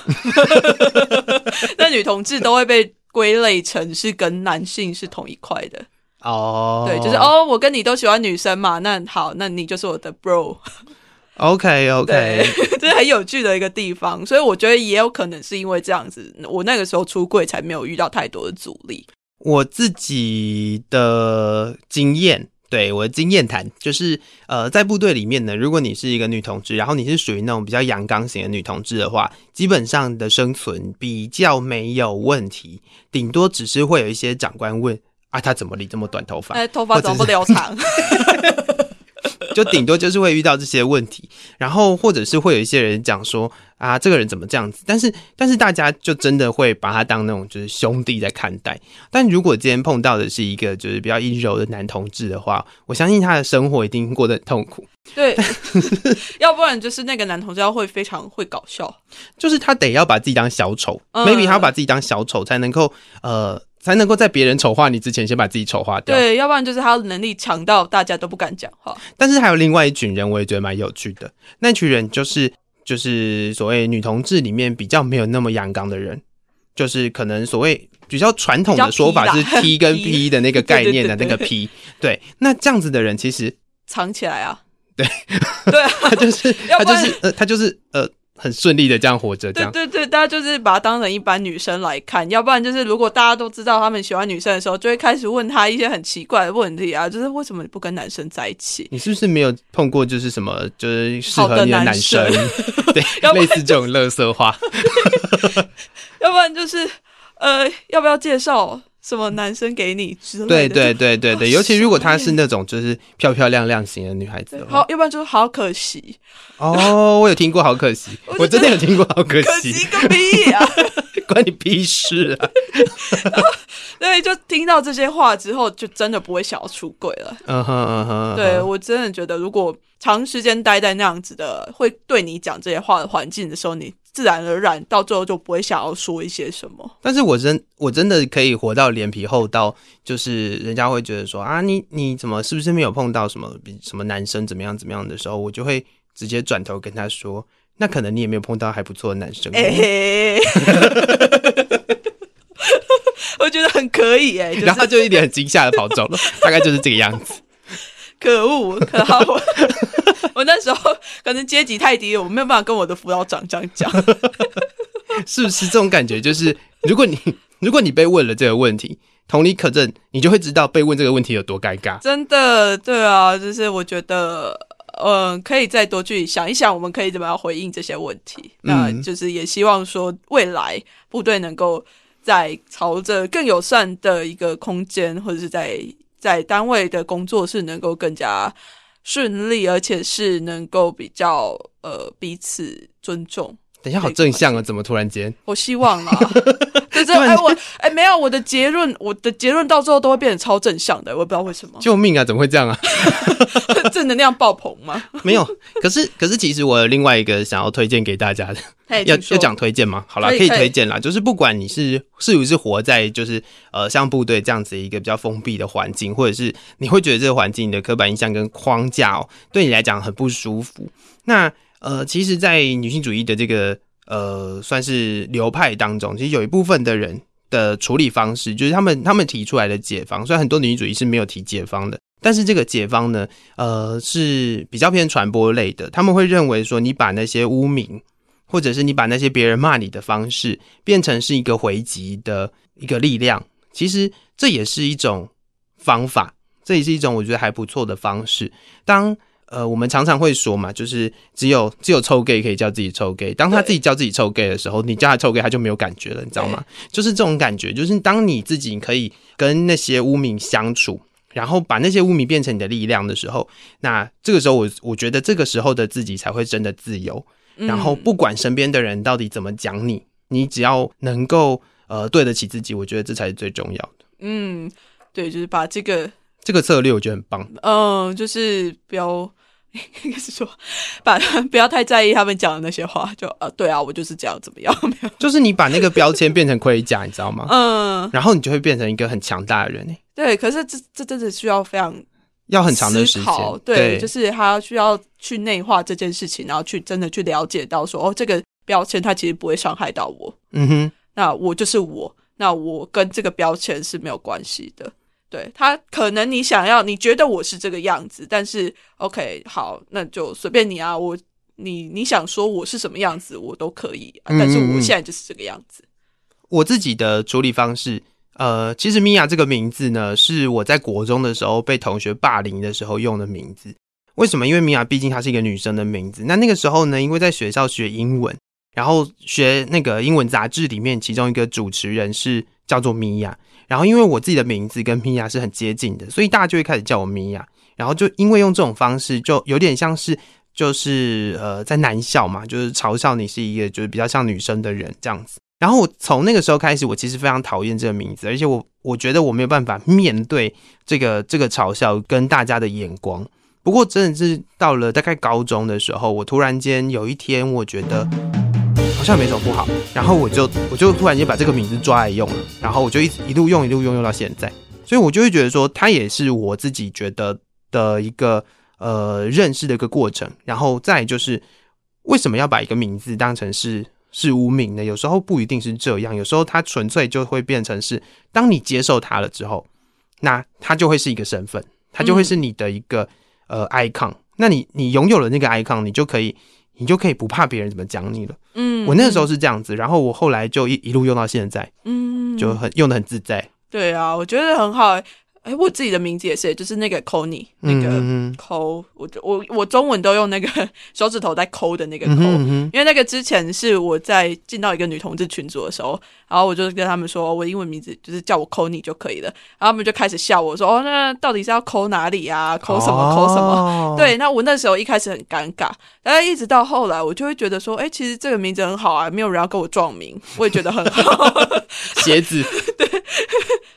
[LAUGHS] 那女同志都会被归类成是跟男性是同一块的哦。对，就是哦，我跟你都喜欢女生嘛，那好，那你就是我的 bro。OK，OK，[LAUGHS] 这是很有趣的一个地方，所以我觉得也有可能是因为这样子，我那个时候出柜才没有遇到太多的阻力。我自己的经验，对我的经验谈，就是呃，在部队里面呢，如果你是一个女同志，然后你是属于那种比较阳刚型的女同志的话，基本上的生存比较没有问题，顶多只是会有一些长官问啊，她怎么理这么短头发？哎，头发怎么不留长？[LAUGHS] 就顶多就是会遇到这些问题，然后或者是会有一些人讲说啊，这个人怎么这样子？但是但是大家就真的会把他当那种就是兄弟在看待。但如果今天碰到的是一个就是比较阴柔的男同志的话，我相信他的生活一定过得很痛苦。对，[LAUGHS] 要不然就是那个男同志要会非常会搞笑，就是他得要把自己当小丑，maybe 他要把自己当小丑才能够呃。才能够在别人丑化你之前，先把自己丑化掉。对，要不然就是他的能力强到大家都不敢讲话。但是还有另外一群人，我也觉得蛮有趣的。那群人就是就是所谓女同志里面比较没有那么阳刚的人，就是可能所谓比较传统的说法是 T 跟 [LAUGHS] P 的那个概念的那个 [LAUGHS] P。对，那这样子的人其实藏起来啊。对，对，他就是他就是呃他就是呃。很顺利的这样活着，这样对对，大家就是把她当成一般女生来看，要不然就是如果大家都知道他们喜欢女生的时候，就会开始问她一些很奇怪的问题啊，就是为什么你不跟男生在一起？你是不是没有碰过就是什么就是适合你的男生？[LAUGHS] 对，类似这种乐色话，要不然就是 [LAUGHS] 呃，要不要介绍？什么男生给你之类的？对对对对对，尤其如果她是那种就是漂漂亮亮型的女孩子，好，要不然就是好可惜。哦，我有听过，好可惜，[LAUGHS] 我真的有听过，好可惜，可惜个屁啊！[LAUGHS] 关你屁事啊！[LAUGHS] 对，就听到这些话之后，就真的不会想要出轨了。嗯哼嗯哼，对我真的觉得，如果长时间待在那样子的，会对你讲这些话的环境的时候，你。自然而然，到最后就不会想要说一些什么。但是我真我真的可以活到脸皮厚到，就是人家会觉得说啊，你你怎么是不是没有碰到什么比什么男生怎么样怎么样的时候，我就会直接转头跟他说，那可能你也没有碰到还不错的男生。[LAUGHS] 我觉得很可以哎，[LAUGHS] 然后他就一脸很惊吓的跑走了，大概就是这个样子。可恶，可好我 [LAUGHS] 我那时候可能阶级太低，我没有办法跟我的辅导长这样讲，[LAUGHS] 是不是这种感觉？就是如果你 [LAUGHS] 如果你被问了这个问题，同理可证，你就会知道被问这个问题有多尴尬。真的，对啊，就是我觉得，嗯，可以再多去想一想，我们可以怎么样回应这些问题。那就是也希望说，未来部队能够在朝着更友善的一个空间，或者是在。在单位的工作是能够更加顺利，而且是能够比较呃彼此尊重。等一下，好正向啊！怎么突然间？我希望啊，[LAUGHS] 就是哎我哎没有我的结论，我的结论到最后都会变成超正向的，我不知道为什么。救命啊！怎么会这样啊？[LAUGHS] 正能量爆棚吗？[LAUGHS] 没有。可是可是，其实我有另外一个想要推荐给大家的。要要讲推荐吗？好了，可以推荐啦。就是不管你是是不是活在就是呃像部队这样子一个比较封闭的环境，或者是你会觉得这个环境的刻板印象跟框架哦，对你来讲很不舒服。那呃，其实，在女性主义的这个呃算是流派当中，其实有一部分的人的处理方式，就是他们他们提出来的解方。虽然很多女主义是没有提解方的，但是这个解方呢，呃是比较偏传播类的。他们会认为说，你把那些污名。或者是你把那些别人骂你的方式变成是一个回击的一个力量，其实这也是一种方法，这也是一种我觉得还不错的方式。当呃我们常常会说嘛，就是只有只有臭 gay 可以叫自己臭 gay，当他自己叫自己臭 gay 的时候，你叫他臭 gay 他就没有感觉了，你知道吗？就是这种感觉，就是当你自己可以跟那些污名相处，然后把那些污名变成你的力量的时候，那这个时候我我觉得这个时候的自己才会真的自由。然后不管身边的人到底怎么讲你，你只要能够呃对得起自己，我觉得这才是最重要的。嗯，对，就是把这个这个策略，我觉得很棒。嗯，就是不要。[LAUGHS] 应该是说，把不要太在意他们讲的那些话，就呃，对啊，我就是这样，怎么样？[LAUGHS] 没有，就是你把那个标签变成盔甲，你知道吗？嗯，然后你就会变成一个很强大的人对，可是这这真的需要非常要很长的时间，对，就是他需要去内化这件事情，然后去真的去了解到说，哦，这个标签它其实不会伤害到我。嗯哼，那我就是我，那我跟这个标签是没有关系的。对他可能你想要，你觉得我是这个样子，但是 OK 好，那就随便你啊。我你你想说我是什么样子，我都可以。但是我现在就是这个样子。我自己的处理方式，呃，其实米娅这个名字呢，是我在国中的时候被同学霸凌的时候用的名字。为什么？因为米娅毕竟她是一个女生的名字。那那个时候呢，因为在学校学英文，然后学那个英文杂志里面，其中一个主持人是叫做米娅。然后，因为我自己的名字跟米娅是很接近的，所以大家就会开始叫我米娅。然后就因为用这种方式，就有点像是就是呃在男校嘛，就是嘲笑你是一个就是比较像女生的人这样子。然后我从那个时候开始，我其实非常讨厌这个名字，而且我我觉得我没有办法面对这个这个嘲笑跟大家的眼光。不过真的是到了大概高中的时候，我突然间有一天，我觉得。好像没什么不好，然后我就我就突然间把这个名字抓来用了，然后我就一一路用一路用用到现在，所以我就会觉得说，它也是我自己觉得的一个呃认识的一个过程。然后再就是为什么要把一个名字当成是是无名呢？有时候不一定是这样，有时候它纯粹就会变成是，当你接受它了之后，那它就会是一个身份，它就会是你的一个呃 icon。那你你拥有了那个 icon，你就可以。你就可以不怕别人怎么讲你了。嗯，我那个时候是这样子，然后我后来就一一路用到现在，嗯，就很用的很自在。对啊，我觉得很好。哎，我自己的名字也是，就是那个抠你那个抠，我我我中文都用那个 [LAUGHS] 手指头在抠的那个抠，因为那个之前是我在进到一个女同志群组的时候，然后我就跟他们说，我英文名字就是叫我抠你就可以了，然后他们就开始笑我说，哦，那到底是要抠哪里啊？抠什么？抠什么？[LAUGHS] 对，那我那时候一开始很尴尬，但是一直到后来，我就会觉得说，哎，其实这个名字很好啊，没有人要跟我撞名，我也觉得很好。[LAUGHS] 鞋子，对，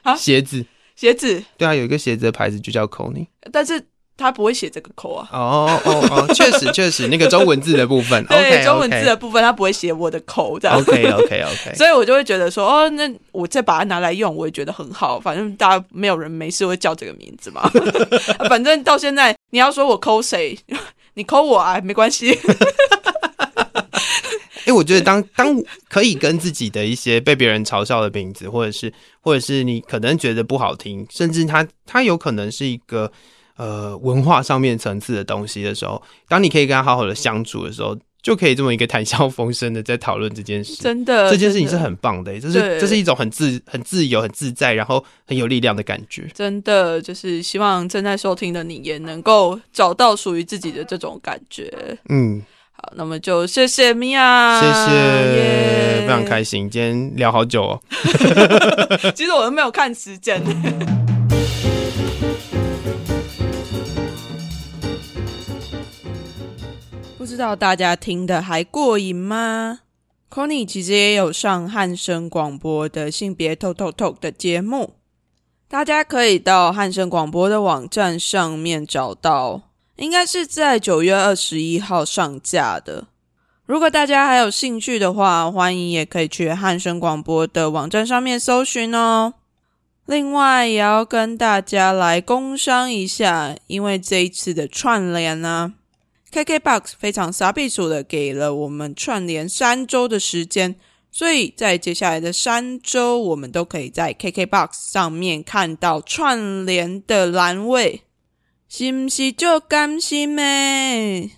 啊，鞋子。鞋子对啊，有一个鞋子的牌子就叫 Kony，但是他不会写这个口啊。哦哦哦，确实 [LAUGHS] 确实，那个中文字的部分，对中文字的部分，他不会写我的口这样。OK OK OK，[LAUGHS] 所以我就会觉得说，哦，那我再把它拿来用，我也觉得很好。反正大家没有人没事会叫这个名字嘛。[LAUGHS] 反正到现在，你要说我抠谁，你抠我啊，没关系。哎，我觉得当当可以跟自己的一些被别人嘲笑的名字，或者是或者是你可能觉得不好听，甚至它它有可能是一个呃文化上面层次的东西的时候，当你可以跟他好好的相处的时候，就可以这么一个谈笑风生的在讨论这件事。真的，这件事情是很棒的，这是这是一种很自很自由、很自在，然后很有力量的感觉。真的，就是希望正在收听的你也能够找到属于自己的这种感觉。嗯。那么就谢谢米娅，谢谢，非常开心，今天聊好久哦。[LAUGHS] [LAUGHS] 其实我都没有看时间。[LAUGHS] 不知道大家听的还过瘾吗？Conny 其实也有上汉声广播的性别 Talk Talk Talk 的节目，大家可以到汉声广播的网站上面找到。应该是在九月二十一号上架的。如果大家还有兴趣的话，欢迎也可以去汉声广播的网站上面搜寻哦。另外，也要跟大家来工商一下，因为这一次的串联呢，KKBOX 非常傻逼鼠的给了我们串联三周的时间，所以在接下来的三周，我们都可以在 KKBOX 上面看到串联的栏位。是不是就甘心咩？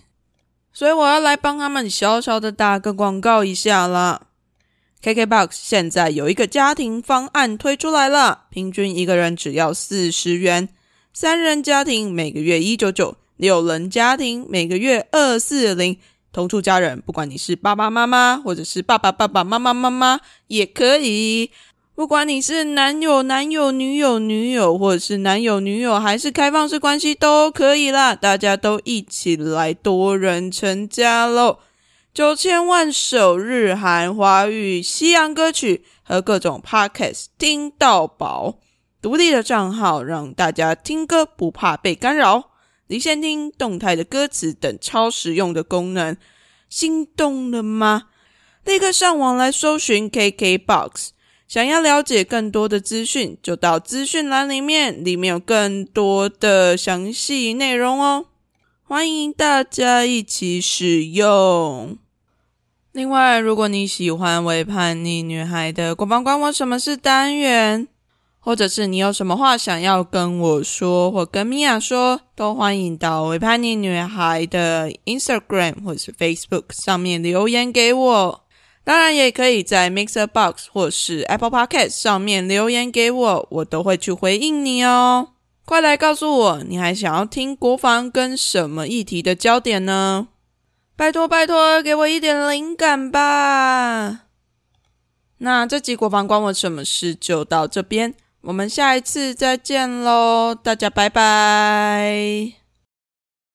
所以我要来帮他们小小的打个广告一下啦。KKBOX 现在有一个家庭方案推出来了，平均一个人只要四十元，三人家庭每个月一九九，六人家庭每个月二四零，同住家人，不管你是爸爸妈妈或者是爸爸爸爸妈妈妈妈也可以。不管你是男友、男友、女友、女友，或者是男友、女友，还是开放式关系都可以啦，大家都一起来多人成家喽！九千万首日韩华语西洋歌曲和各种 podcast 听到饱，独立的账号让大家听歌不怕被干扰，离线听、动态的歌词等超实用的功能，心动了吗？立刻上网来搜寻 KKBOX。想要了解更多的资讯，就到资讯栏里面，里面有更多的详细内容哦。欢迎大家一起使用。另外，如果你喜欢《为叛逆女孩的国防关我什么事》单元，或者是你有什么话想要跟我说，或跟米娅说，都欢迎到《为叛逆女孩的 Instagram 或是 Facebook 上面留言给我。当然，也可以在 Mixer Box 或是 Apple Podcast 上面留言给我，我都会去回应你哦。快来告诉我，你还想要听国防跟什么议题的焦点呢？拜托拜托，给我一点灵感吧！那这集国防关我什么事就到这边，我们下一次再见喽，大家拜拜。